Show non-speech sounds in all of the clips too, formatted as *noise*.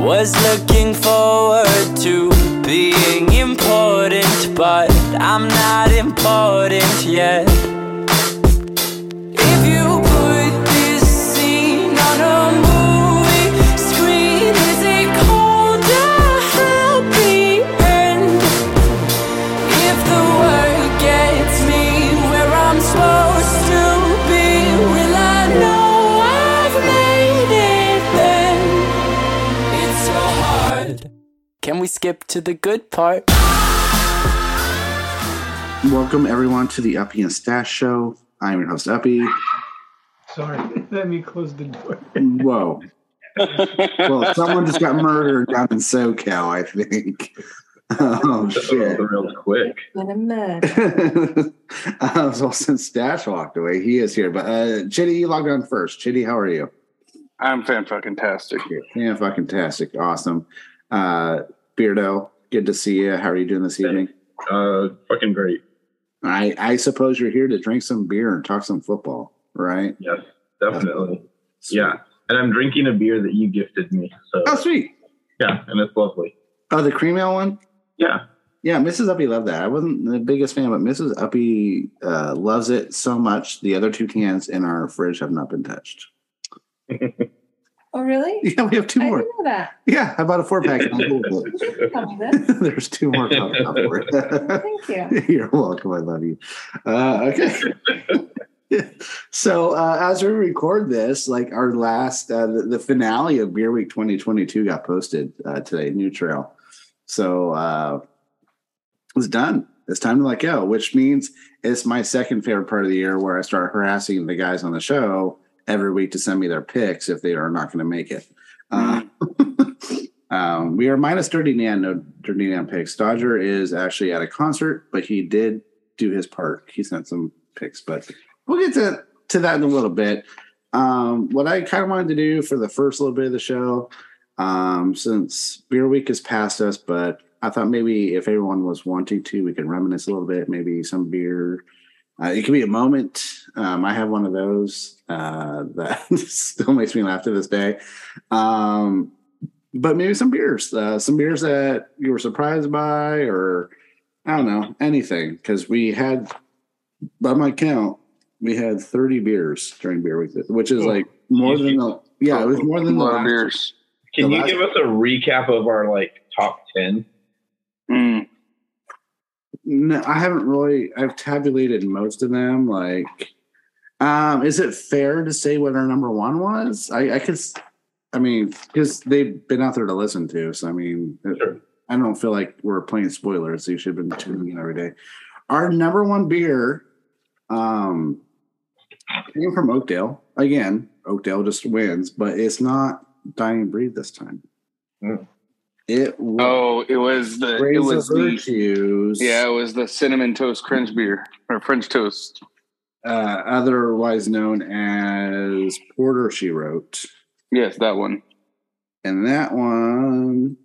Was looking forward to being important, but I'm not important yet. Skip to the good part? Welcome everyone to the Uppy and Stash Show. I'm your host Uppy. Sorry, *laughs* let me close the door. Whoa. Well, someone just got murdered down in SoCal, I think. Oh shit. real quick. Let him know. uh, so since Stash walked away, he is here. But uh Chitty, you logged on first. Chitty, how are you? I'm fan fucking tastic. Yeah, fucking tastic. Awesome. Uh Beardo, good to see you. How are you doing this evening? Uh, fucking great. I I suppose you're here to drink some beer and talk some football, right? Yes, definitely. Yeah, and I'm drinking a beer that you gifted me. So Oh sweet. yeah, and it's lovely. Oh, the cream ale one? Yeah, Yeah, Mrs. Uppy loved that. I wasn't the biggest fan, but Mrs. Uppy uh, loves it so much. The other two cans in our fridge have not been touched. *laughs* Oh, really? *laughs* Yeah, we have two I more. didn't know that. Yeah, I bought a four pack. I moved it. Tell. *laughs* There's two more coming up for it. Thank you. *laughs* You're welcome. I love you. Uh, okay. so uh, as we record this, like our last, uh, the, the finale of Beer Week 2022 got posted uh, today, New Trail. So uh, it's done. It's time to let go, which means it's my second favorite part of the year where I start harassing the guys on the show every week to send me their picks if they are not going to make it. Uh, *laughs* um, we are minus Dirty Dan, no Dirty Dan picks. Dodger is actually at a concert, but he did do his part. He sent some picks, but we'll get to, to that in a little bit. Um, what I kind of wanted to do for the first little bit of the show, um, since Beer Week has passed us, but I thought maybe if everyone was wanting to, we could reminisce a little bit, maybe some beer. Uh, it could be a moment. Um, I have one of those uh, *laughs* that still makes me laugh to this day. Um, but maybe some beers, uh, some beers that you were surprised by, or I don't know, anything. Because we had, by my count, we had 30 beers during Beer Week, which is like more than the, yeah, it was more a than the lot of last- beers. can The you last- give us a recap of our like top ten? Mm. No, I haven't really. I've tabulated most of them. Like, um, is it fair to say what our number one was? I, I could. I mean, because they've been out there to listen to. So I mean, it- Sure. I don't feel like we're playing spoilers. So you should have been tuning in every day. Our number one beer, um, came from Oakdale. Again, Oakdale just wins, but it's not Dying Breed this time. Mm. It was Oh, it was the it Grace was of the Virtues. yeah, it was the cinnamon toast French beer or French toast. uh, otherwise known as Porter, she wrote. Yes, that one. And that one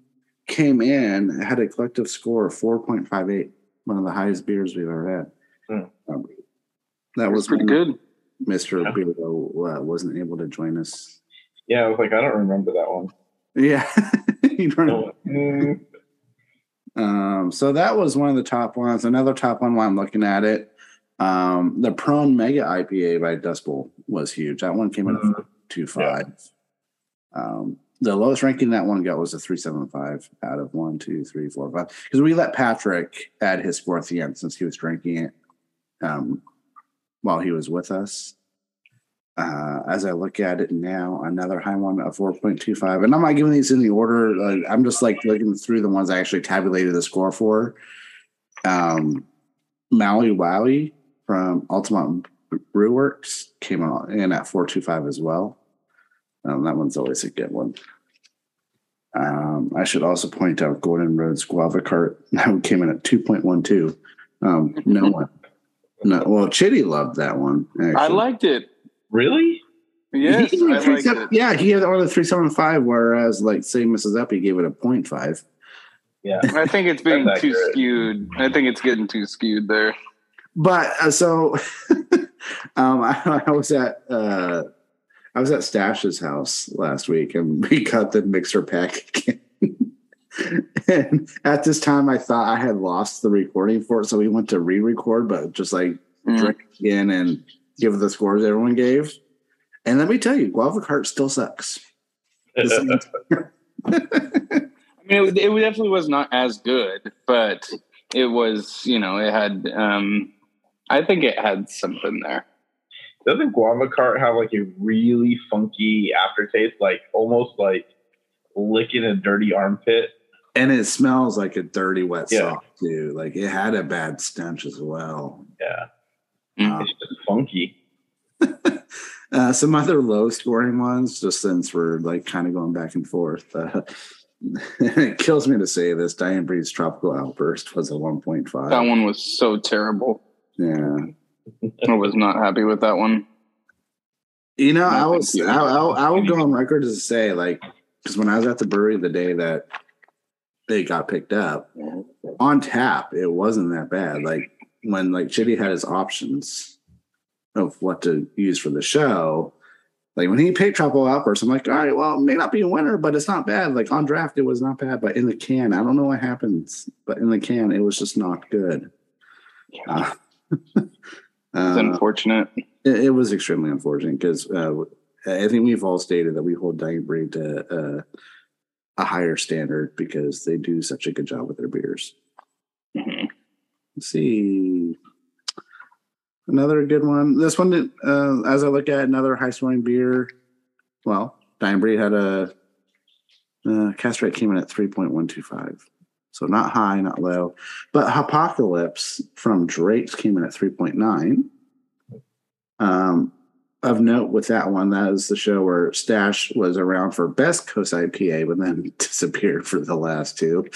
came in, had a collective score of 4.58, one of the highest beers we've ever had. Hmm. Um, that was was pretty good. Mr. Yeah. Beardo uh, wasn't able to join us. Yeah, I was like, I don't remember that one. Yeah. *laughs* You don't- Mm, Um, so that was one of the top ones. Another top one while I'm looking at it. Um, the Prone Mega IPA by Dust Bowl was huge. That one came in Mhm. at two five. Um, the lowest ranking that one got was a three seven five out of one, two, three, four, five. Because we let Patrick add his score at the end since he was drinking it um, while he was with us. Uh, as I look at it now, another high one of 4.25. And I'm not giving these in the order. I'm just like looking through the ones I actually tabulated the score for. Um, Maui Wowie from Altamont Brewworks came out in at 425 as well. Um, that one's always a good one. Um, I should also point out Gordon Rhodes Guava Cart. That *laughs* came in at 2.12. Um, no one. No, well, Chitty loved that one. I liked it. Really? Yes, He gave it three liked seven- Yeah, he had on a 375, whereas, like, say, Mrs. Uppy gave it a 0.5. Yeah. I think it's *laughs* being too accurate. skewed. I think it's getting too skewed there. But uh, so *laughs* um, I, I was at uh, I was at Stash's house last week and *laughs* we got the mixer pack again. and at this time, I thought I had lost the recording for it. So we went to re record, but just like Mm. drink in and give the scores everyone gave. And let me tell you, Guava Cart still sucks. *laughs* *laughs* I mean, it, it definitely was not as good, but it was, you know, it had. um I think it had something there. Doesn't guava cart have like a really funky aftertaste, like almost like licking a dirty armpit? and it smells like a dirty wet Yeah. sock too. Like it had a bad stench as well. Yeah, Mm. it's just funky. *laughs* Uh, some other low scoring ones, just since we're like kind of going back and forth. Uh, *laughs* it kills me to say this. Dying Breed's Tropical Outburst was a 1.5. That one was so terrible. Yeah. *laughs* I was not happy with that one. You know, No, I was, you. I, I, I will go on record to say, like, because when I was at the brewery the day that they got picked up on tap, it wasn't that bad. Like, when like Chitty had his options of what to use for the show, like when he picked Tropical Outburst, I'm like, all right, well, it may not be a winner, but it's not bad. Like on draft, it was not bad, but in the can, I don't know what happens, but in the can, it was just not good. Uh, *laughs* It's uh, unfortunate. it, it was extremely unfortunate because uh, I think we've all stated that we hold Dying Breed to uh, a higher standard because they do such a good job with their beers. Mhm. Let's see. Another good one. This one, uh, as I look at another high scoring beer, well, Dying Breed had a uh, cast rate came in at 3.125. So not high, not low. But Hopocalypse from Drake's came in at 3.9. Um, of note with that one, that is the show where Stash was around for best Coast IPA, but then *laughs* disappeared for the last two.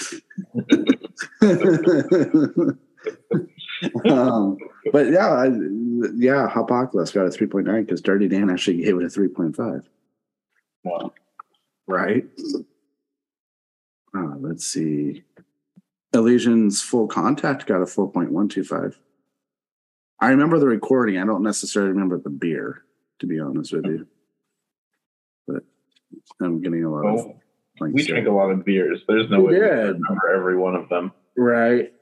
*laughs* um, but yeah, I, yeah, Hopocalypse got a 3.9 because Dirty Dan actually gave it a 3.5. Wow. Right. Uh, let's see. Elysian's full contact got a 4.125. I remember the recording. I don't necessarily remember the beer, to be honest with you. But I'm getting a lot of Oh, like we drink a lot of beers. There's no We way to did. remember every one of them. right.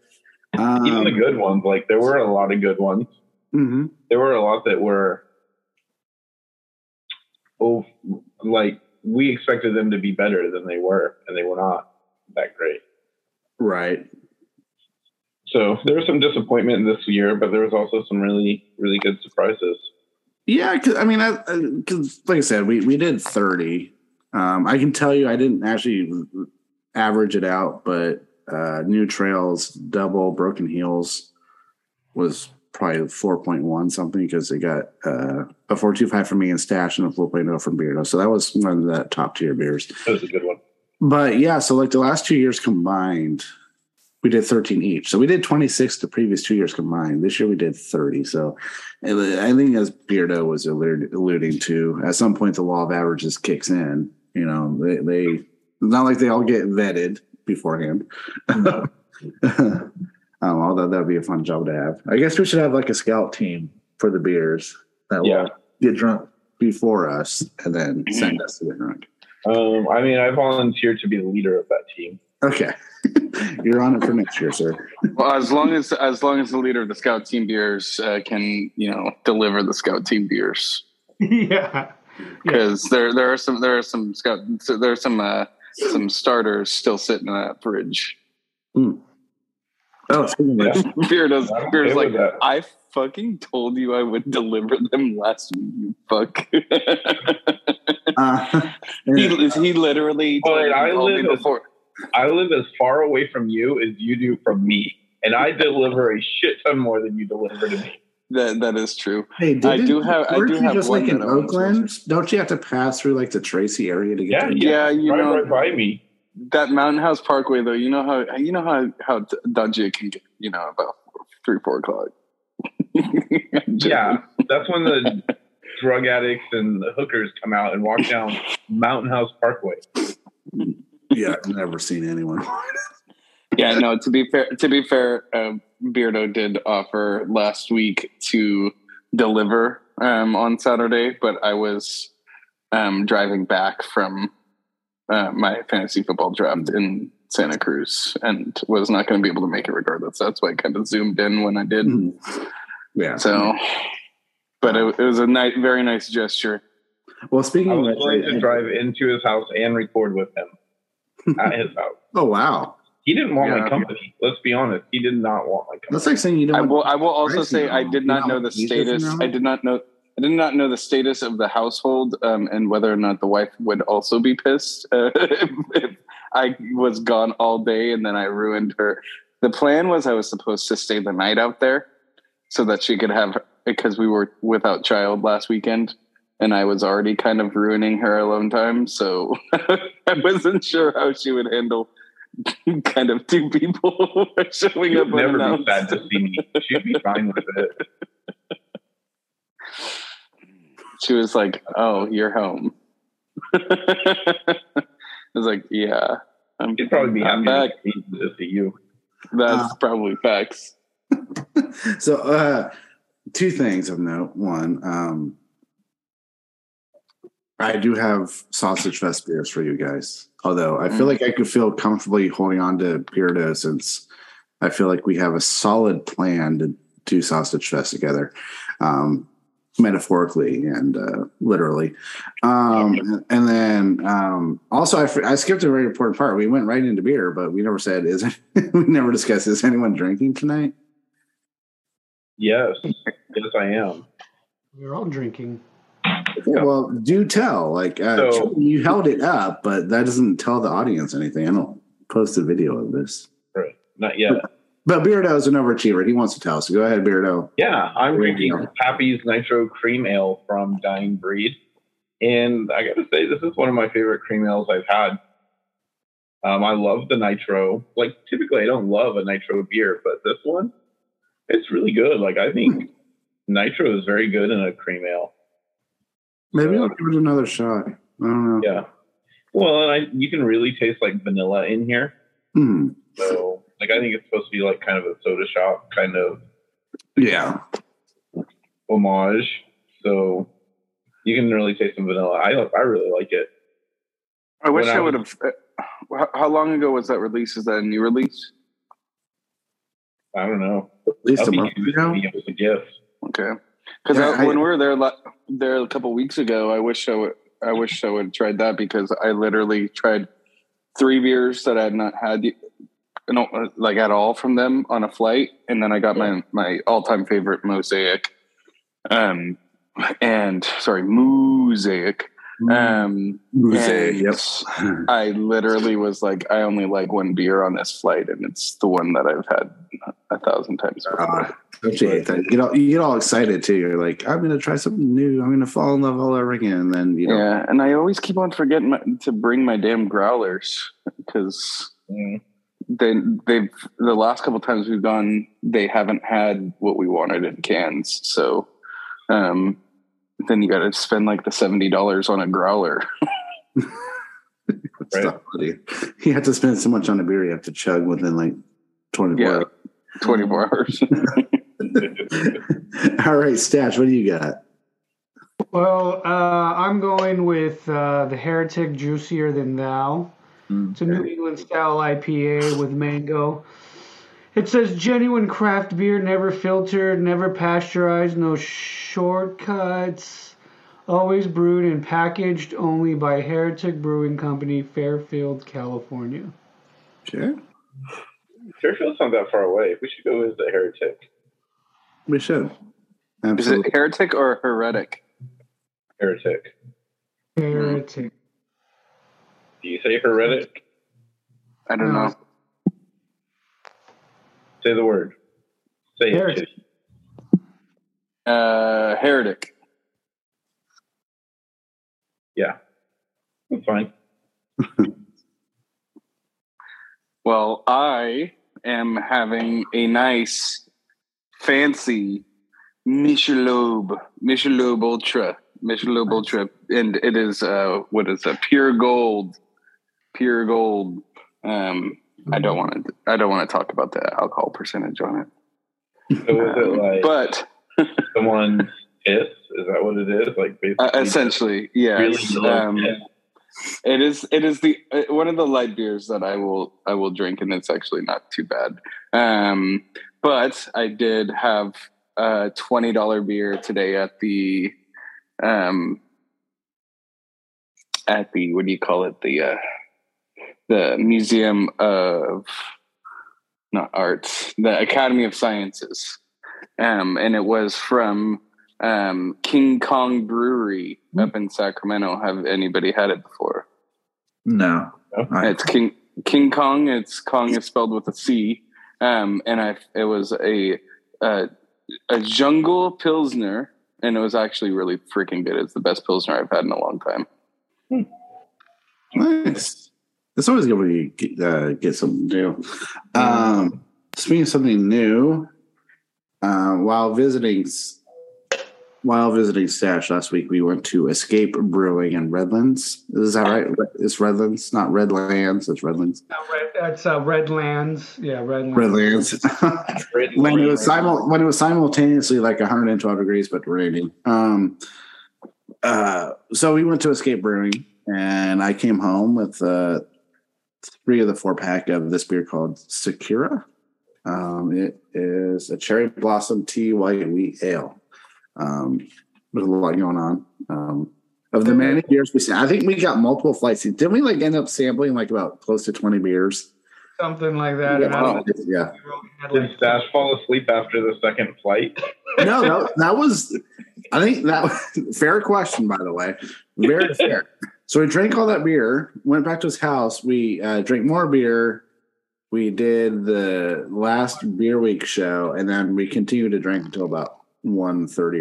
Um, Even the good ones, like there were a lot of good ones. mhm. There were a lot that were oh like we expected them to be better than they were, and they were not that great. Right. So there was some disappointment this year, but there was also some really, really good surprises. Yeah, cause, I mean, I, cause like I said, we we did thirty. Um, I can tell you, I didn't actually average it out, but uh, New Trails double Broken Heels was probably four point one something because they got uh, a four two five from me and Stash and a four oh from Beardo, so that was one of the top tier beers. That was a good one. But yeah, so like the last two years combined, we did 13 each. So we did 26 the previous two years combined. This year we did 30. So I think as Beardo was alluding to, at some point the law of averages kicks in. You know, they, they not like they all get vetted beforehand. *laughs* um, although that'd be a fun job to have. I guess we should have like a scout team for the beers that Yeah. will get drunk before us and then send us to get drunk. Um, I mean, I volunteered to be the leader of that team. Okay. *laughs* You're on it for next year, sir. Well, as long as as long as the leader of the scout team beers uh, can you know deliver the scout team beers *laughs* yeah. because there there are some there are some scout so there are some uh, some starters still sitting in that fridge. Oh, speaking of which, *laughs* Beardo's I'm Beardo's like. I fucking told you I would *laughs* deliver them last week. You fuck. *laughs* uh, he, he literally But told, I told me live as- before. I live as far away from you as you do from me, and I deliver a shit ton more than you deliver to me. That that is true. hey, I do have- I weren't do you have just one like in that I want to Oakland? Don't you have to pass through like the Tracy area to get Yeah, to Yeah, you right, know right by me. that Mountain House Parkway though. You know how you know how how d- dodgy it can get. You know about three four o'clock. *laughs* Yeah, that's when the drug addicts and the hookers come out and walk down Mountain House Parkway. Yeah, I've never seen anyone. yeah. No, to be fair, to be fair, um, Beardo did offer last week to deliver um, on Saturday, but I was um, driving back from uh, my fantasy football draft in Santa Cruz and was not going to be able to make it regardless. That's why I kind of zoomed in when I did. Mhm. Yeah. So, but it, it was a nice, very nice gesture. well, speaking I of was which, willing to drive into his house and record with him at his house. oh wow, He didn't want Yeah. my company. Let's be honest. He did not want my company. that's like saying you don't. I will. I will also say I did not know know the much music is status. I did not know. I did not know the status of the household um, and whether or not the wife would also be pissed uh, if, *laughs* if I was gone all day and then I ruined her. The plan was I was supposed to stay the night out there so that she could have because we were without child last weekend and I was already kind of ruining her alone time. So *laughs* I wasn't sure how she would handle *laughs* kind of two people *laughs* were showing She up would never be sad to see me. She'd be fine with it. *laughs* she was like, "Oh, you're home." I was like, "Yeah, I'm, She'd probably be I'm back." to to see you. That's Uh, probably facts. so uh two things of note one um i do have sausage fest beers for you guys although i feel Mm. like i could feel comfortably holding on to Beardo since i feel like we have a solid plan to do sausage fest together um metaphorically and uh, literally um and then um also I, I skipped a very important part we went right into beer but we never said is *laughs* we never discussed is anyone drinking tonight Yes. Yes, I am. We're all drinking. Yeah, well, do tell. Like uh, So- you held it up, but that doesn't tell the audience anything. I don't post a video of this. Right. Not yet. But Beardo is an overachiever. He wants to tell. So go ahead, Beardo. Yeah, I'm drinking. Pappy's Nitro Cream Ale from Dying Breed. And I got to say, this is one of my favorite cream ales I've had. Um, I love the Nitro. Like, typically, I don't love a Nitro beer, but this one, it's really good. Like, I think Nitro is very good in a cream ale. Maybe I'll give it another shot. I don't know. Yeah. Well, and I, you can really taste like vanilla in here. Hmm. So, like, I think it's supposed to be like kind of a soda shop kind of Yeah. homage. So, you can really taste some vanilla. I I really like it. I wish when I I would have. Uh, how, how long ago was that release? Is that a new release? I don't know. At least I'll a month ago. to It was a gift. Okay, because Yeah, when we were there there a couple weeks ago, I wish I would. I wish I would have tried that because I literally tried three beers that I had not had, know, like at all from them on a flight, and then I got my my all time favorite mosaic, um, and sorry, mosaic, um, Mosaic, and Yep. *laughs* I literally was like, I only like one beer on this flight, and it's the one that I've had a thousand times before. Uh, don't you hate that? You get all you get all excited too. You're like, I'm gonna try something new. I'm gonna fall in love all over again. And then you know, Yeah, and I always keep on forgetting my, to bring my damn growlers because Mm. they they've the last couple times we've gone they haven't had what we wanted in cans. So um, then you got to spend like the seventy dollars on a growler. it's tough, buddy. You have to spend so much on a beer. You have to chug within like 24 Yeah. hours. Twenty four hours. *laughs* all right, Stash. What do you got? Well, uh, I'm going with uh, the Heretic Juicier Than Thou. It's a New England style IPA with mango. It says genuine craft beer, never filtered, never pasteurized, no shortcuts. Always brewed and packaged only by Heretic Brewing Company, Fairfield, California. Sure. Fairfield's not that far away. We should go visit Heretic. We should. Absolutely. Is it heretic or heretic? Heretic. Heretic. Do you say heretic? I don't No. know. Say the word. Say Heretic. it. Uh, heretic. Yeah. That's fine. *laughs* Well, I am having a nice, fancy Michelob, Michelob Ultra, Michelob Ultra, and it is uh, what is that? Pure gold, pure gold. Um, I don't want to. I don't want to talk about the alcohol percentage on it. So was it like But *laughs* someone piss. Is that what it is? Like basically, Uh, essentially, yes. really Um, it is. It is the uh, one of the light beers that I will I will drink, and it's actually not too bad. Um, but I did have a twenty dollar beer today at the um at the what do you call it the uh, the Museum of not arts the Academy of Sciences, um, and it was from um, King Kong Brewery up in Sacramento. Have anybody had it before? No. I- It's King King Kong. It's Kong is spelled with a C. Um, and I it was a uh, a jungle pilsner, and it was actually really freaking good. It's the best pilsner I've had in a long time. Nice. It's always good when you get, uh, get something new. Um, speaking of something new, uh, while visiting while visiting Stash last week, we went to Escape Brewing in Redlands. Is that right? It's Redlands, not Redlands. It's Redlands. Uh, red, that's uh, Redlands. Yeah, Redlands. Redlands. when it was simul- when it was simultaneously like 112 degrees but raining. Um, uh, so we went to Escape Brewing, and I came home with uh, three of the four pack of this beer called Sakura. Um, it is a cherry blossom tea white wheat ale. Um, there's a lot going on. Um, of the many beers we I think we got multiple flights. Didn't we like end up sampling like about close to 20 beers? Something like that. Yeah. don't yeah. we really had, Did like, Stash fall asleep after the second flight? no, that, that was. I think that was *laughs* fair question, by the way. Very *laughs* fair. So we drank all that beer, went back to his house. We uh, drank more beer. We did the last beer week show, and then we continued to drink until about 1.30 or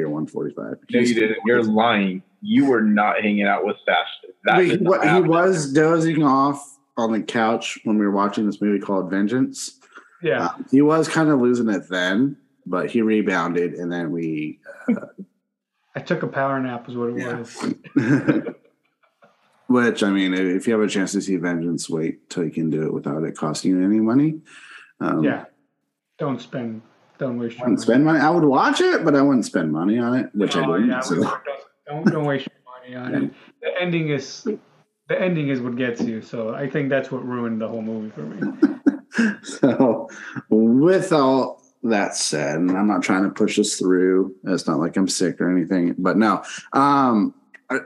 1.45. No, you didn't. You're lying. You were not hanging out with Stash. That Wait, did he, he was dozing off on the couch when we were watching this movie called Vengeance. yeah. Uh, he was kind of losing it then, but he rebounded, and then we *laughs* I took a power nap, is what it Yeah. was. *laughs* Which I mean, if you have a chance to see Vengeance, wait till you can do it without it costing you any money. Um, Yeah. Don't spend. Don't waste I your money. spend money. I would watch it, but I wouldn't spend money on it, which I Oh, didn't. yeah, so. *laughs* don't, don't don't waste your money on it. *laughs* The ending is the ending is what gets you. So I think that's what ruined the whole movie for me. *laughs* so, with all that said, and I'm not trying to push this through. It's not like I'm sick or anything, but no. Um,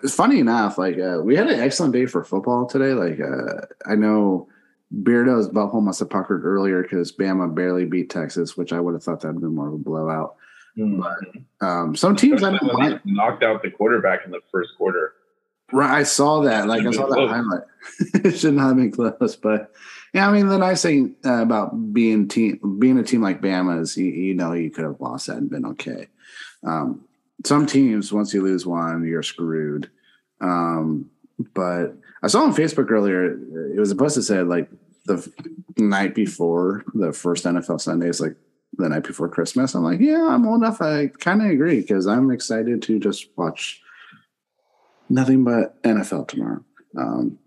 funny enough, like uh, we had an excellent day for football today. Like uh, I know Beardo's butthole must have puckered earlier because Bama barely beat Texas, which I would have thought that'd been more of a blowout. But um, some teams, I, Especially when I, knocked out the quarterback in the first quarter. right, I saw that. Like I saw that Close. highlight. *laughs* it should not have been close, but yeah, I mean the nice thing uh, about being team being a team like Bama is you, you know you could have lost that and been okay. Um, some teams, once you lose one, you're screwed. Um, but I saw on Facebook earlier, it was post that said like the night before the first NFL Sunday is like the night before Christmas. I'm like, yeah, I'm old enough. I kind of agree because I'm excited to just watch nothing but NFL tomorrow. Um,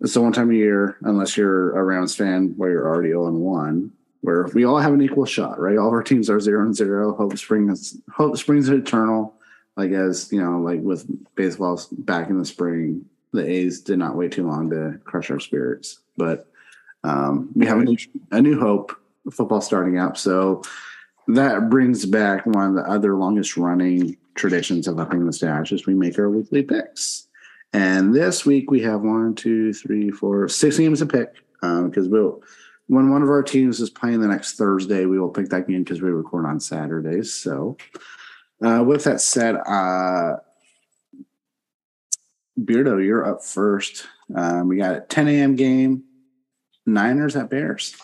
it's the one time of year, unless you're a Rams fan where you're already 0 and 1, where we all have an equal shot, right? All of our teams are 0 and 0. Hope springs, hope springs eternal. Like, as you know, like with baseball back in the spring, the A's did not wait too long to crush our spirits. But um, we have a new, a new hope, football starting up. So that brings back one of the other longest running traditions of Uppy and Stash is we make our weekly picks. And this week we have one, two, three, four, six games to pick because we'll when one of our teams is playing the next Thursday, we will pick that game because we record on Saturdays. So, uh, with that said, uh, Beardo, you're up first. Um, we got a 10 a.m. game, Niners at Bears.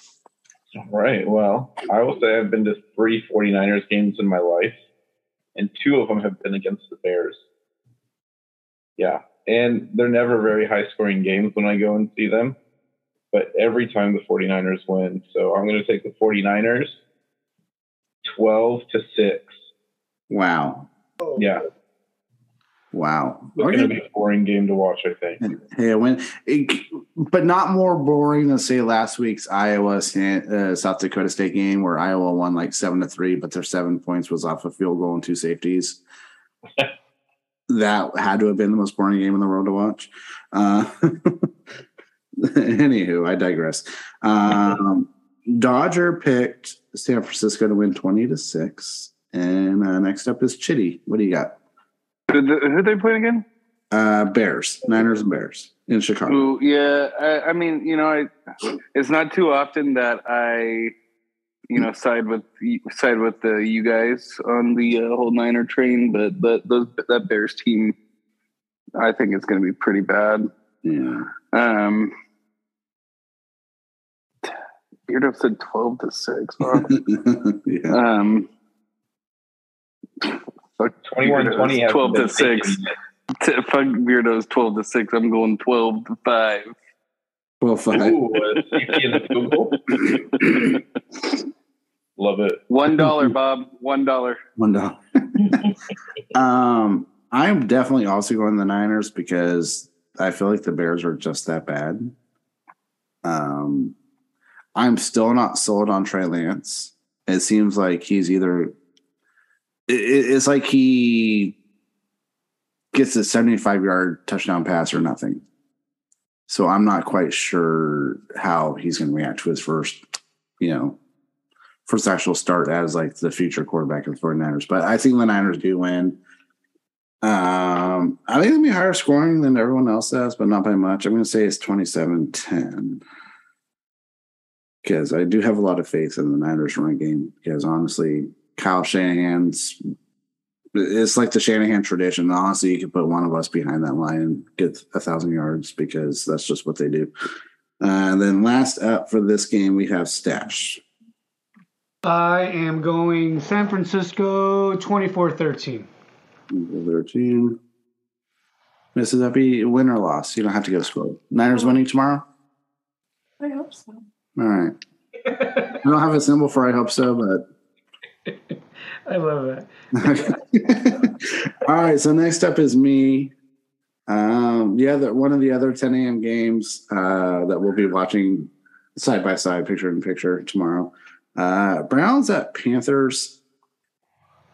All right. Well, I will say I've been to three 49ers games in my life, and two of them have been against the Bears. Yeah. And they're never very high scoring games when I go and see them, but every time the 49ers win. So I'm going to take the 49ers 12 to 6. Wow. Yeah. Wow. It's going to be a boring game to watch, I think. Yeah, went, it, but not more boring than say last week's Iowa uh, South Dakota State game where Iowa won like seven to three, but their seven points was off a field goal and two safeties. *laughs* that had to have been the most boring game in the world to watch. Uh, *laughs* anywho, I digress. Um, Dodger picked San Francisco to win 20 to 6. And uh, next up is Chitty. What do you got? Who who they playing again? Uh, Bears, Niners and Bears in Chicago. Ooh, yeah, I, I mean, you know, I, it's not too often that I, you know, side with side with the you guys on the uh, whole Niner train, but but those that Bears team, I think it's going to be pretty bad. Yeah. Um, Beardo said twelve to six. *laughs* Yeah. um, fuck 21 Beardo's 20 12 to 6. taken. T- fuck Beardo's 12 to 6. I'm going 12 to 5. Well, five. Ooh, a safety in the field goal. Love it. One dollar, *laughs* Bob. One dollar. One dollar. *laughs* um, I'm definitely also going the Niners because I feel like the Bears are just that bad. Um, I'm still not sold on Trey Lance. It seems like he's either it, it- it's like he gets a 75 yard touchdown pass or nothing. So I'm not quite sure how he's going to react to his first, you know, first actual start as like the future quarterback of the 49ers. But I think the Niners do win. Um, I think it'll be higher scoring than everyone else has, but not by much. I'm going to say it's 27 10. Because I do have a lot of faith in the Niners run game. Because honestly, Kyle Shanahan's it's like the Shanahan tradition. Honestly, you could put one of us behind that line and get a thousand yards because that's just what they do. Uh, and then last up for this game, we have Stash. I am going San Francisco 24 13. 13. Mississippi, win or loss. You don't have to get a score. Niners winning tomorrow? I hope so. All right. I don't have a symbol for I hope so, but I love that. *laughs* All right. So next up is me. Um, the other one of the other 10 a.m. games uh, that we'll be watching side by side, picture in picture tomorrow. Uh, Browns at Panthers.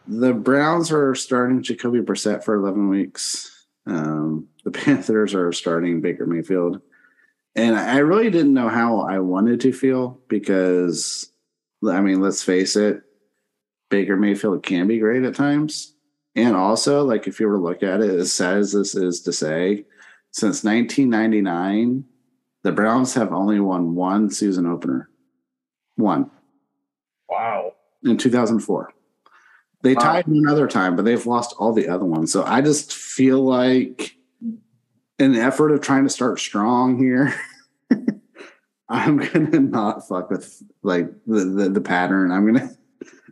The Browns are starting Jacoby Brissett for 11 weeks. Um, the *laughs* Panthers are starting Baker Mayfield. And I really didn't know how I wanted to feel because, I mean, let's face it, Baker Mayfield can be great at times. And also, like if you were to look at it, as sad as this is to say, since 1999, the Browns have only won one season opener. One Wow. in 2004. They Wow. tied another time, but they've lost all the other ones. So I just feel like in the effort of trying to start strong here, *laughs* I'm gonna not fuck with like the the, the pattern. I'm gonna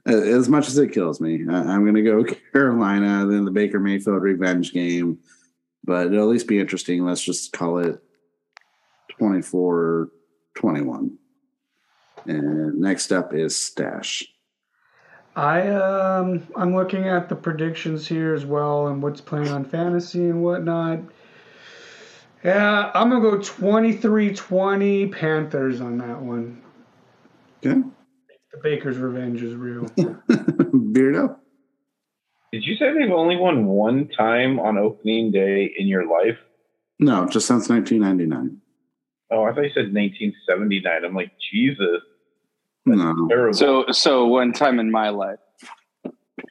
as much as it kills me, I- I'm gonna go *laughs* Carolina, then the Baker Mayfield revenge game. But it'll at least be interesting. Let's just call it 24 21. And next up is Stash. I um I'm looking at the predictions here as well and what's playing on fantasy and whatnot. Yeah, I'm gonna go 23-20 Panthers on that one. Okay. The Baker's revenge is real. *laughs* Beardo. Did you say they've only won one time on opening day in your life? No, just since 1999. Oh, I thought you said 1979. I'm like, Jesus. No. Terrible. So, so one time in my life. *laughs*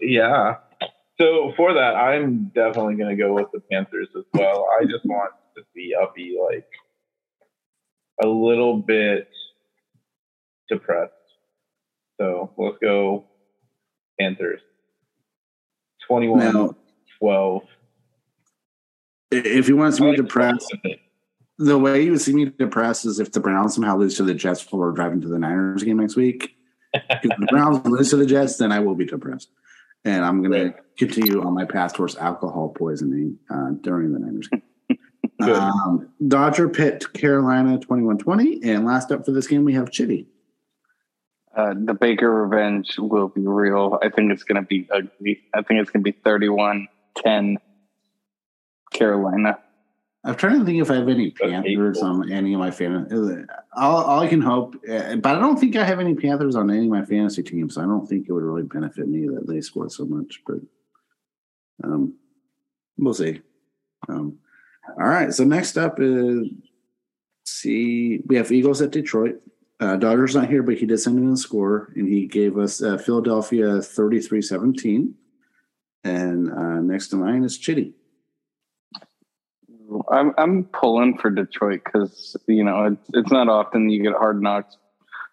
yeah. So for that, I'm definitely going to go with the Panthers as well. I just want to see Uppy like a little bit depressed. So let's go Panthers. 21 Now, 12. if you want to see I me like depressed, Browns with it. the way you would see me depressed is if the Browns somehow lose to the Jets before driving to the Niners game next week. *laughs* If the Browns lose to the Jets, then I will be depressed. And I'm going to continue on my path towards alcohol poisoning uh, during the Niners game. Um, Dodger picked Carolina 21 20. And last up for this game, we have Chitty. Uh, the Baker revenge will be real. I think it's going to be ugly. I think it's going to be 31 10 Carolina. I'm trying to think if I have any Panthers on any of my fan. All, all I can hope, uh, but I don't think I have any Panthers on any of my fantasy teams. So I don't think it would really benefit me that they scored so much. But um, we'll see. Um, all right. So next up is see we have Eagles at Detroit. Uh, Dodgers not here, but he did send in a score, and he gave us uh, Philadelphia 33-17. And uh, next to mine is Chitty. I'm I'm pulling for Detroit because you know it's it's not often you get hard knocks.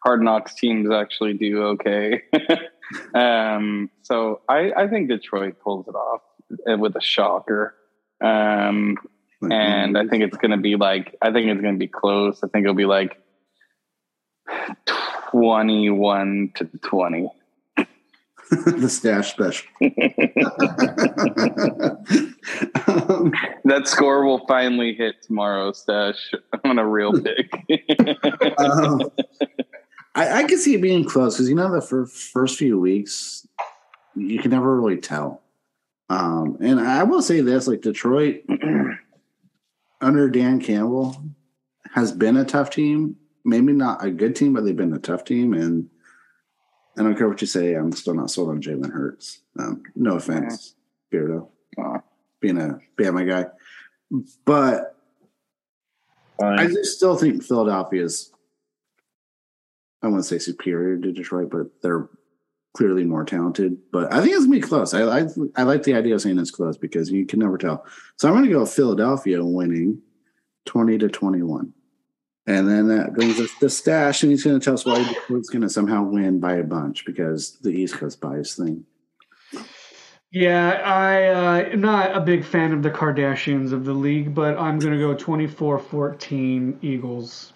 Hard knocks teams actually do okay. *laughs* um, so I I think Detroit pulls it off uh, with a shocker. Um, and I think it's going to be like I think it's going to be close. I think it'll be like twenty-one to twenty. *laughs* the stash special. *laughs* um, That score will finally hit tomorrow, Stash, *laughs* on a real pick. um, I, I can see it being close because you know the fir- first few weeks you can never really tell. Um, and I will say this: like Detroit *clears throat* under Dan Campbell has been a tough team. Maybe not a good team, but they've been a tough team. And I don't care what you say, I'm still not sold on Jalen Hurts. Um, no offense, Beardo, Aw. being a Bama guy, but Fine. I just still think Philadelphia is. I wouldn't say superior to Detroit, but they're clearly more talented. But I think it's gonna be close. I I, I like the idea of saying it's close because you can never tell. So I'm going to go Philadelphia winning twenty to twenty one, and then that brings us to stash, and he's going to tell us why he's going to somehow win by a bunch because the East Coast bias thing. Yeah, I uh, am not a big fan of the Kardashians of the league, but I'm going to go 24-14 Eagles.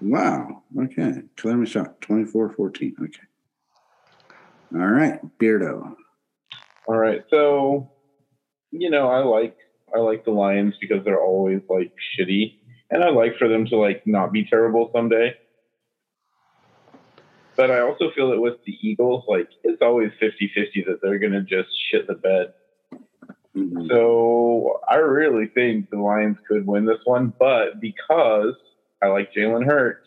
Wow. Okay. Calamity shot 24-14. Okay. All right, Beardo. All right. So, you know, I like I like the Lions because they're always like shitty, and I like for them to like not be terrible someday. But I also feel that with the Eagles, like it's always 50-50 that they're gonna just shit the bed. Mhm. So I really think the Lions could win this one, but because I like Jalen Hurts,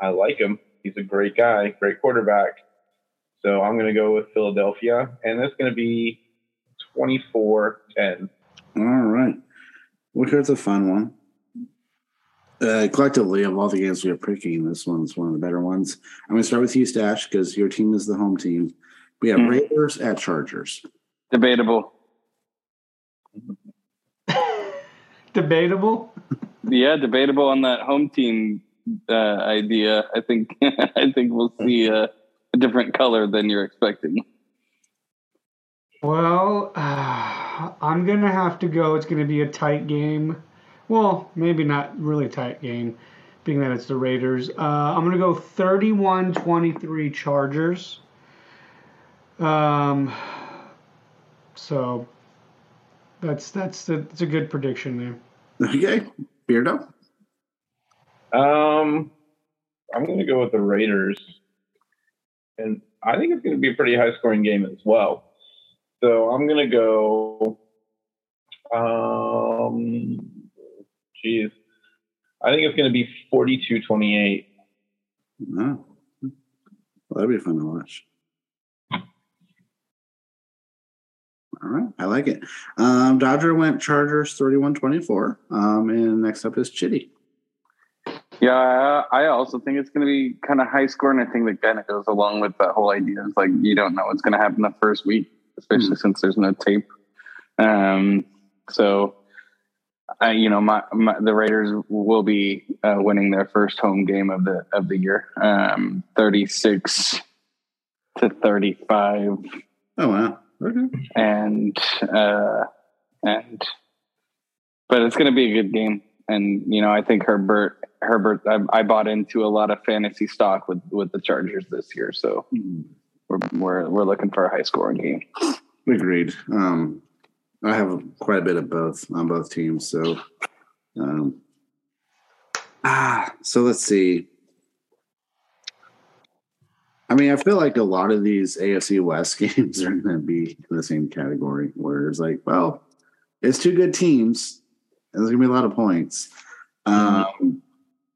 I like him. He's a great guy, great quarterback. So I'm going to go with Philadelphia, and that's going to be 24 10. All right. Well, here's a fun one. Uh, collectively, of all the games we are picking, this one's one of the better ones. I'm going to start with you, Stash, because your team is the home team. We have Hmm. Raiders at Chargers. Debatable. *laughs* Debatable. Yeah, debatable on that home team uh, idea. I think *laughs* I think we'll see a, a different color than you're expecting. Well, uh, I'm going to have to go. It's going to be a tight game. Well, maybe not really tight game, being that it's the Raiders. Uh, I'm going to go 31 23 Chargers. Um, so that's that's that's a good prediction there. Okay. Beardo. Um, I'm going to go with the Raiders, and I think it's going to be a pretty high scoring game as well. So I'm going to go. Um, geez, I think it's going to be 42 28. Oh. Well, that'd be fun to watch. All right. I like it. Um, Dodger went Chargers 31 24. Um, and next up is Chitty. Yeah, I also think it's going to be kind of high score, and I think that kind of goes along with that whole idea. It's like you don't know what's going to happen the first week, especially since there's no tape. Um, so, I, you know, my, my the Raiders will be uh, winning their first home game of the of the year, um, thirty six to thirty five. Oh wow. Okay. and uh, and but it's going to be a good game. And you know, I think Herbert Herbert I, I bought into a lot of fantasy stock with with the Chargers this year, so Mhm. we're we're we're looking for a high scoring game. Agreed. Um, I have quite a bit of both on both teams. So, um, ah, so let's see. I mean, I feel like a lot of these AFC West *laughs* games are going to be in the same category, where it's like, well, it's two good teams. There's gonna be a lot of points. Um,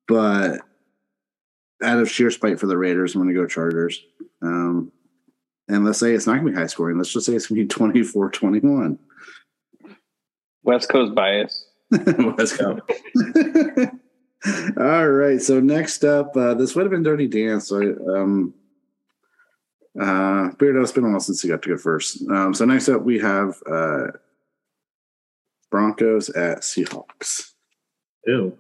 but out of sheer spite for the Raiders, I'm gonna go Chargers. Um, and let's say it's not gonna be high scoring. Let's just say it's gonna be 24-21. West Coast bias. *laughs* West Coast. *laughs* All right. So next up, uh, this would have been Dirty Dan's. So, um, uh, Beardo, it's been a while since you got to go first. Um, so next up, we have uh, Broncos at Seahawks. Ew.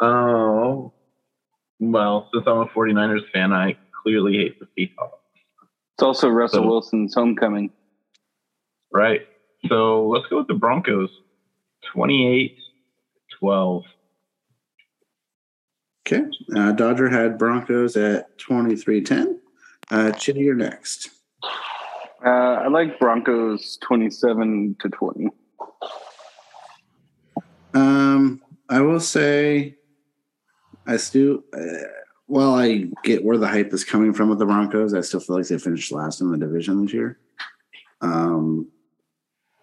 Oh. Well, since I'm a 49ers fan, I clearly hate the Seahawks. It's also Russell So- Wilson's homecoming. Right. So let's go with the Broncos. 28 12. Okay. Uh, Dodger had Broncos at 23-10. Uh, Chitty, you're next. Uh, I like Broncos 27 to 20. Um, I will say, I still, uh, while I get where the hype is coming from with the Broncos, I still feel like they finished last in the division this year. Um,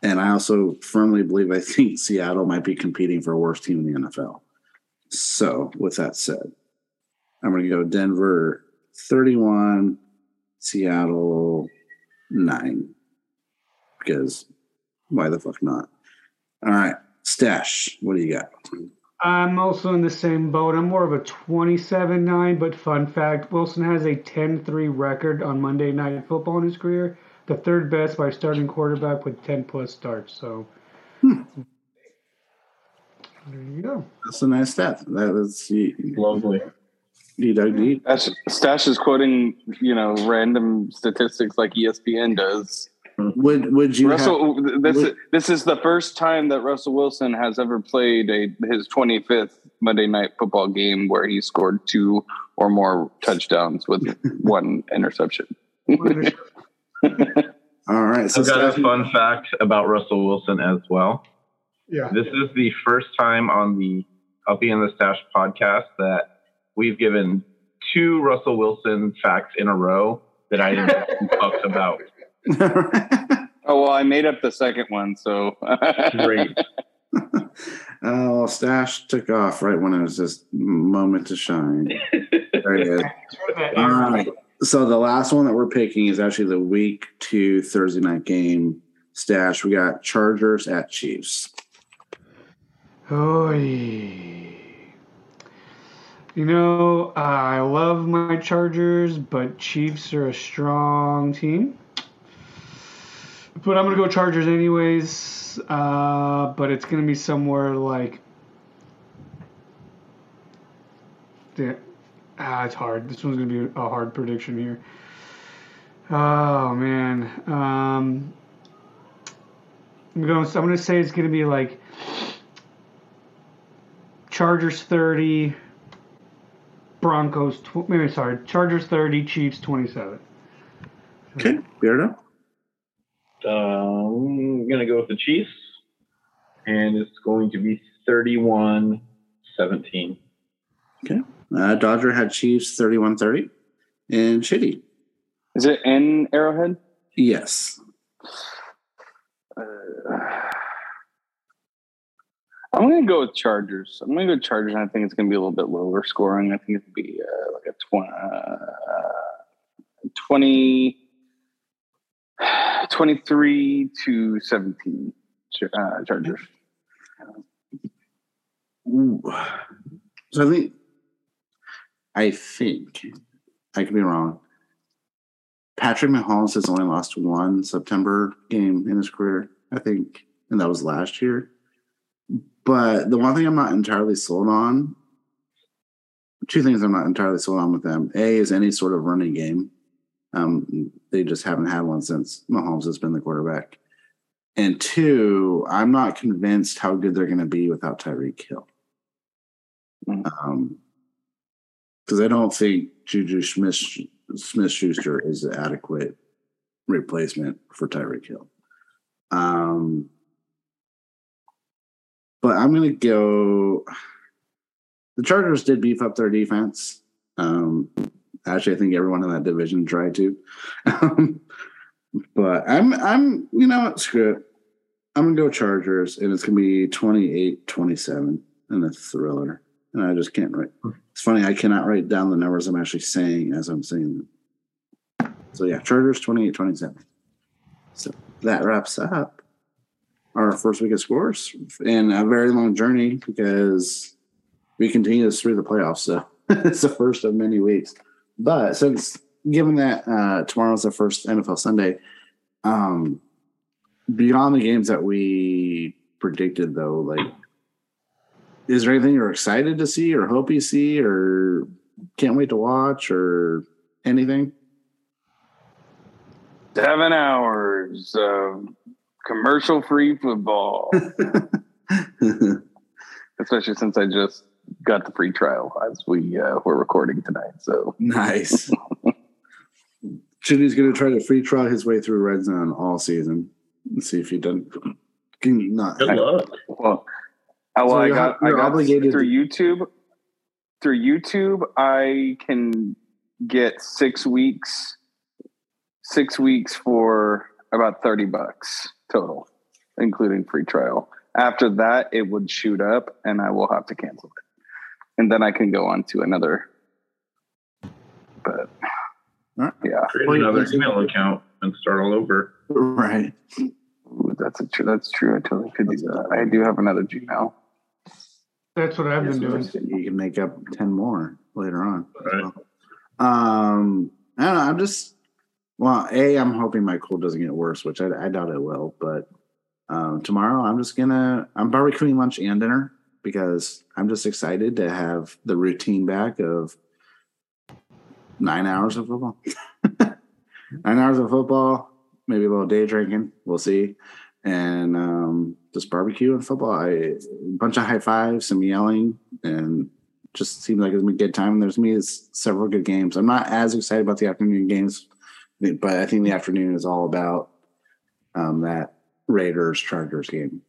and I also firmly believe I think Seattle might be competing for worst team in the NFL. So, with that said, I'm going to go Denver 31, Seattle 9. Because why the fuck not? All right, Stash, what do you got? I'm also in the same boat. I'm more of a 27 9, but fun fact Wilson has a 10 3 record on Monday Night Football in his career, the third best by starting quarterback with 10 plus starts. So hmm. there you go. That's a nice stat. That is you, Lovely. You dug deep. Stash, Stash is quoting, you know, random statistics like ESPN does. Mm-hmm. Would would you have, Russell, this would- this is the first time that Russell Wilson has ever played a his 25th Monday Night Football game where he scored two or more touchdowns with *laughs* one interception. *laughs* all right? So I've got a fun fact about Russell Wilson as well. Yeah. This is the first time on the Coffee and the Stash podcast that we've given two Russell Wilson facts in a row that I didn't talk about. *laughs* Oh well, I made up the second one, so Great. *laughs* oh, Stash took off right when it was just moment to shine. Very good. *laughs* All right. So the last one that we're picking is actually the week two Thursday night game. Stash. We got Chargers at Chiefs. Oy. You know, I love my Chargers, but Chiefs are a strong team. But I'm going to go Chargers anyways. Uh, but it's going to be somewhere like. Yeah. Ah, it's hard. This one's going to be a hard prediction here. Oh, man. Um, I'm going. I'm going to say it's going to be like Chargers 30, Broncos. Tw- maybe sorry, Chargers 30, Chiefs 27. Okay, Beardo. Um, I'm going to go with the Chiefs, and it's going to be 31 17. Uh, Dodger had Chiefs 31-30. And Shitty. is it in Arrowhead? Yes. I'm going to go with Chargers. I'm going to go Chargers. And I think it's going to be a little bit lower scoring. I think it'll be uh, like a 20, uh, 20 23 to 17 uh, Chargers. Ooh. So I think, I think, I could be wrong. Patrick Mahomes has only lost one September game in his career, I think, and that was last year. But the one thing I'm not entirely sold on, two things I'm not entirely sold on with them. A is any sort of running game. Um, they just haven't had one since Mahomes has been the quarterback. And two, I'm not convinced how good they're going to be without Tyreek Hill. Mm. Um, because I don't think Juju Smith Smith Schuster is an adequate replacement for Tyreek Hill. Um, but I'm going to go. The Chargers did beef up their defense. Um, actually, I think everyone in that division tried to. Um, but I'm, I'm, you know what? Screw it. I'm gonna go Chargers, and it's gonna be 28-27 in a thriller. And I just can't write. It's funny, I cannot write down the numbers I'm actually saying as I'm saying them. So yeah, Chargers 28-27. So that wraps up our first week of scores and a very long journey because we continue this through the playoffs. So *laughs* it's the first of many weeks. But since given that uh, tomorrow's the first NFL Sunday, um, beyond the games that we predicted, though, like, is there anything you're excited to see or hope you see or can't wait to watch or anything? Seven hours of commercial free football. *laughs* *laughs* Especially since I just got the free trial as we uh, were recording tonight. So nice. Chitty's going to try to free trial his way through red zone all season and see if he doesn't. Can not. Good luck. well, well So I you're- got I got obligated through to- YouTube. Through YouTube, I can get six weeks, six weeks for about thirty bucks total, including free trial. After that, it would shoot up, and I will have to cancel it, and then I can go on to another. But Alright. yeah, Create Well, you- another you- email account and start all over. Right. Ooh, that's a true. That's true. I totally could do that. I do have another Gmail. That's what I've been doing. You can make up 10 more later on. as Right. well. Um, I don't know. I'm just, well, A, I'm hoping my cold doesn't get worse, which I, I doubt it will. But um, tomorrow, I'm just to, I'm barbecuing lunch and dinner because I'm just excited to have the routine back of nine hours of football. *laughs* nine hours of football, maybe a little day drinking. We'll see. And um, just barbecue and football. I, a bunch of high fives, some yelling, and just seems like it's gonna a good time. And There's me several good games. I'm not as excited about the afternoon games, but I think the afternoon is all about um, that Raiders Chargers game.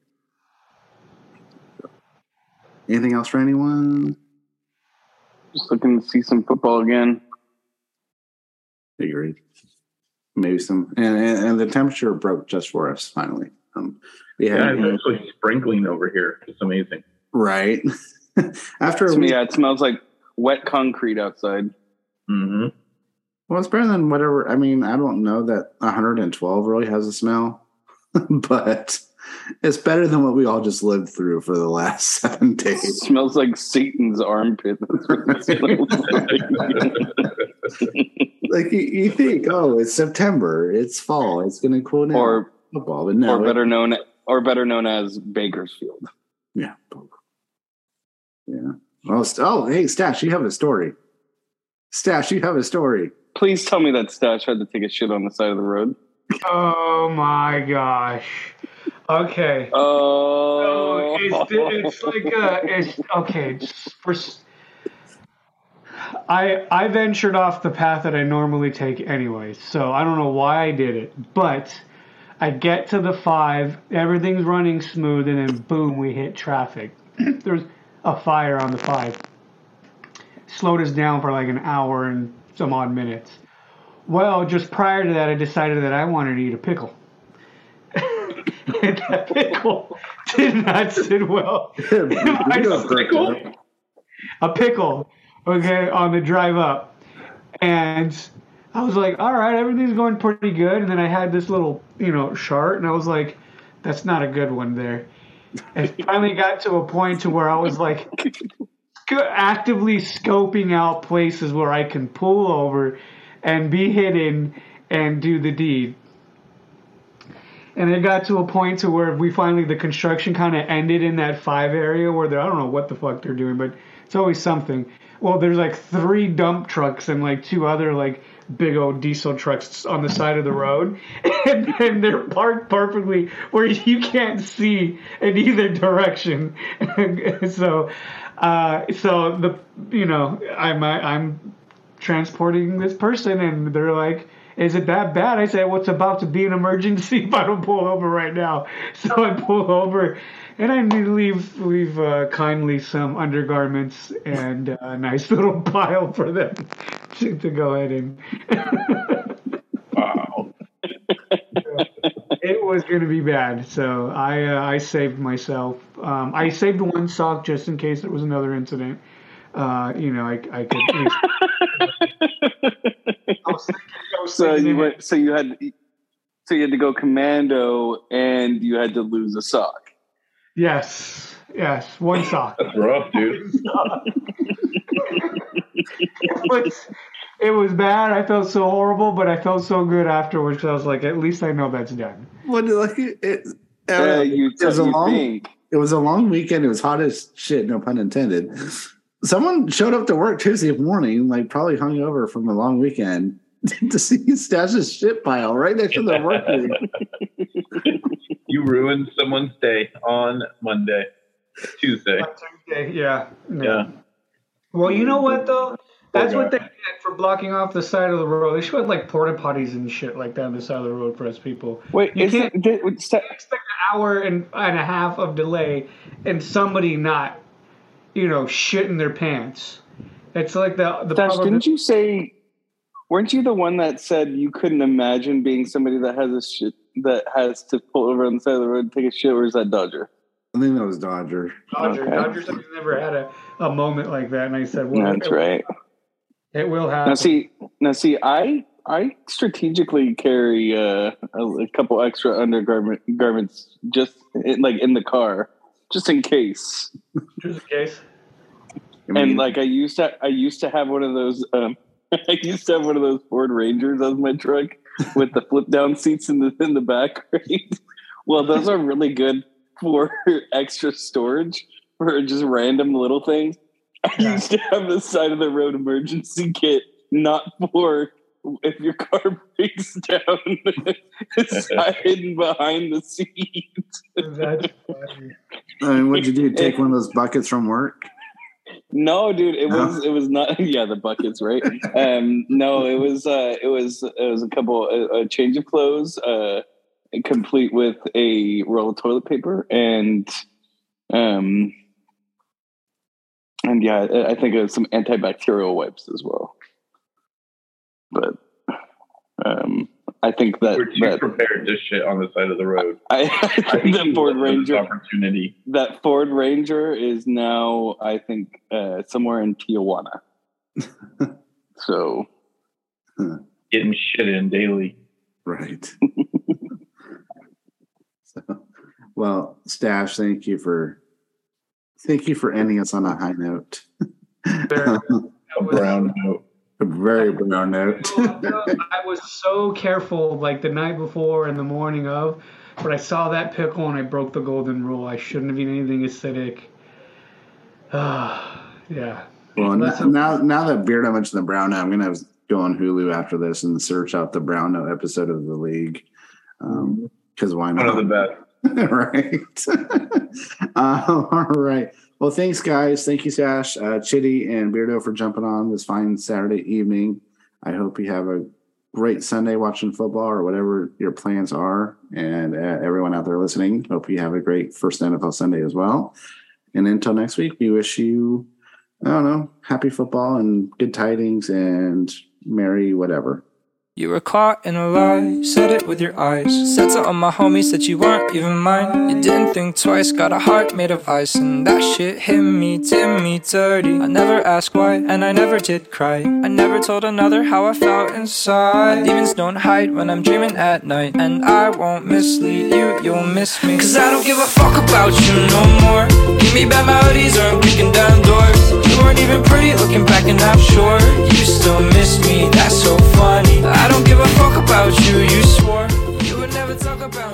Anything else for anyone? Just looking to see some football again. Agreed. Maybe some, and, and, and the temperature broke just for us finally. Um, we had Yeah, it's actually sprinkling over here. It's amazing. right *laughs* after a To me, yeah, it smells like wet concrete outside. hmm Well, it's better than whatever. I mean, I don't know that 112 really has a smell, *laughs* but it's better than what we all just lived through for the last *laughs* seven days. It smells like Satan's armpit. That's what it smells like. You, you think, oh, it's September, it's fall, it's going to cool down. or football, but no, or it- better known or better known as Bakersfield. yeah, yeah. Well, st- oh, hey, Stash, you have a story. Stash, you have a story. Please tell me that Stash had to take a shit on the side of the road. Oh my gosh. Okay. Oh, Oh, it's, it's like a, it's okay. For I I ventured off the path that I normally take anyway, so I don't know why I did it, but I get to the five, everything's running smooth, and then boom, we hit traffic. *clears throat* There's a fire on the five. Slowed us down for like an hour and some odd minutes. Well, just prior to that, I decided that I wanted to eat a pickle. *laughs* and that pickle did not sit well. *laughs* I just- Pickle? a pickle, okay, on the drive up. And I was like, all right, everything's going pretty good. And then I had this little, you know, chart, and I was like, that's not a good one there. And finally got to a point to where I was like sc- actively scoping out places where I can pull over and be hidden and do the deed. And it got to a point to where we finally the construction kind of ended in that five area where they're I don't know what the fuck they're doing, but it's always something. Well, there's like three dump trucks and like two other like big old diesel trucks on the side of the road, *laughs* and, and they're parked perfectly where you can't see in either direction. *laughs* so, uh, so the you know I'm I'm transporting this person, and they're like is it that bad? I say, well, it's about to be an emergency if I don't pull over right now. *laughs* So I pull over, and I leave, leave uh, kindly some undergarments and uh, a nice *laughs* little pile for them *laughs* to, to go ahead and. Wow. It was going to be bad, so I uh, I saved myself. Um, I saved one sock just in case there was another incident. Uh, you know, I I could. *laughs* I was thinking, I was So you went. So you had. So you had to go commando, and you had to lose a sock. Yes, yes, one sock. That's rough, dude. *laughs* it was it was bad. I felt so horrible, but I felt so good afterwards. 'cause I was like, at least I know that's done. What like it? it Uh, you, it was a you long. think. It was a long weekend. It was hot as shit. No pun intended. Someone showed up to work Tuesday morning, like probably hung over from a long weekend, *laughs* to see Stash's shit pile right next to the work. *laughs* room. You ruined someone's day on Monday, Tuesday. On Tuesday, yeah, Yeah. Well, you know what though? That's what they get for blocking off the side of the road. They should have like porta potties and shit like that on the side of the road for us people. Wait, You can't- it, did, wait, sta- Expect an hour and, and a half of delay and somebody not, you know, shitting their pants. It's like the the Stash, problem. didn't you say? Weren't you the one that said you couldn't imagine being somebody that has a shit that has to pull over on the side of the road and take a shit? Or is that Dodger? I think that was Dodger. Dodger, Okay. Dodgers never had a, a moment like that, and I said, "Well, That's it, right. It will happen." Now see, now see, I I strategically carry uh, a, a couple extra undergarment garments just in, like in the car, just in case. just in case. I mean, and like I used to, I used to have one of those. Um, *laughs* I used to have one of those Ford Rangers as my truck *laughs* with the flip down seats in the in the back. *laughs* Right. Well, those are really good for extra storage for just random little things. *laughs* I Yeah. used to have the side of the road emergency kit, not for if your car *laughs* breaks down, *laughs* it's hidden behind the seat. That's funny. I mean, what'd you do? Take one of those buckets from work? No, dude, it No? was it was not. Yeah, the buckets, right? um, no, it was uh, it was it was a couple a, a change of clothes, uh, complete with a roll of toilet paper and um and yeah, I I think it was some antibacterial wipes as well. But um, I think that We're too that prepared to shit on the side of the road. I, *laughs* I I think think that Ford looked at this Ranger opportunity. that Ford Ranger is now, I think, uh, somewhere in Tijuana. *laughs* so Getting shit in daily. Right. *laughs* so, well, Stash, thank you for thank you for ending us on a high note. Very- *laughs* A brown note. a very brown note. *laughs* I was so careful, like the night before and the morning of, but I saw that pickle and I broke the golden rule. I shouldn't have eaten anything acidic. Ah, *sighs* yeah. well, That's n- a- now now that Beardo mentioned the brown note, I'm gonna go on Hulu after this and search out the brown note episode of the league. Because why not? One of the best. *laughs* right. uh, *laughs* all right. Well, thanks, guys. Thank you, Sash, uh, Chitty, and Beardo for jumping on this fine Saturday evening. I hope you have a great Sunday watching football or whatever your plans are. And uh, everyone out there listening, hope you have a great first NFL Sunday as well. And until next week, we wish you, I don't know, happy football and good tidings and merry whatever. You were caught in a lie, said it with your eyes. Said to all my homies that you weren't even mine. You didn't think twice, got a heart made of ice. And that shit hit me, did me dirty. I never asked why, and I never did cry. I never told another how I felt inside. Demons don't hide when I'm dreaming at night. And I won't mislead you, you'll miss me. Cause I don't give a fuck about you no more. Give me bad melodies or I'm kicking down doors. You weren't even pretty looking back, and I'm sure you still miss me. That's so funny. I I don't give a fuck about you. You swore you would never talk about. me.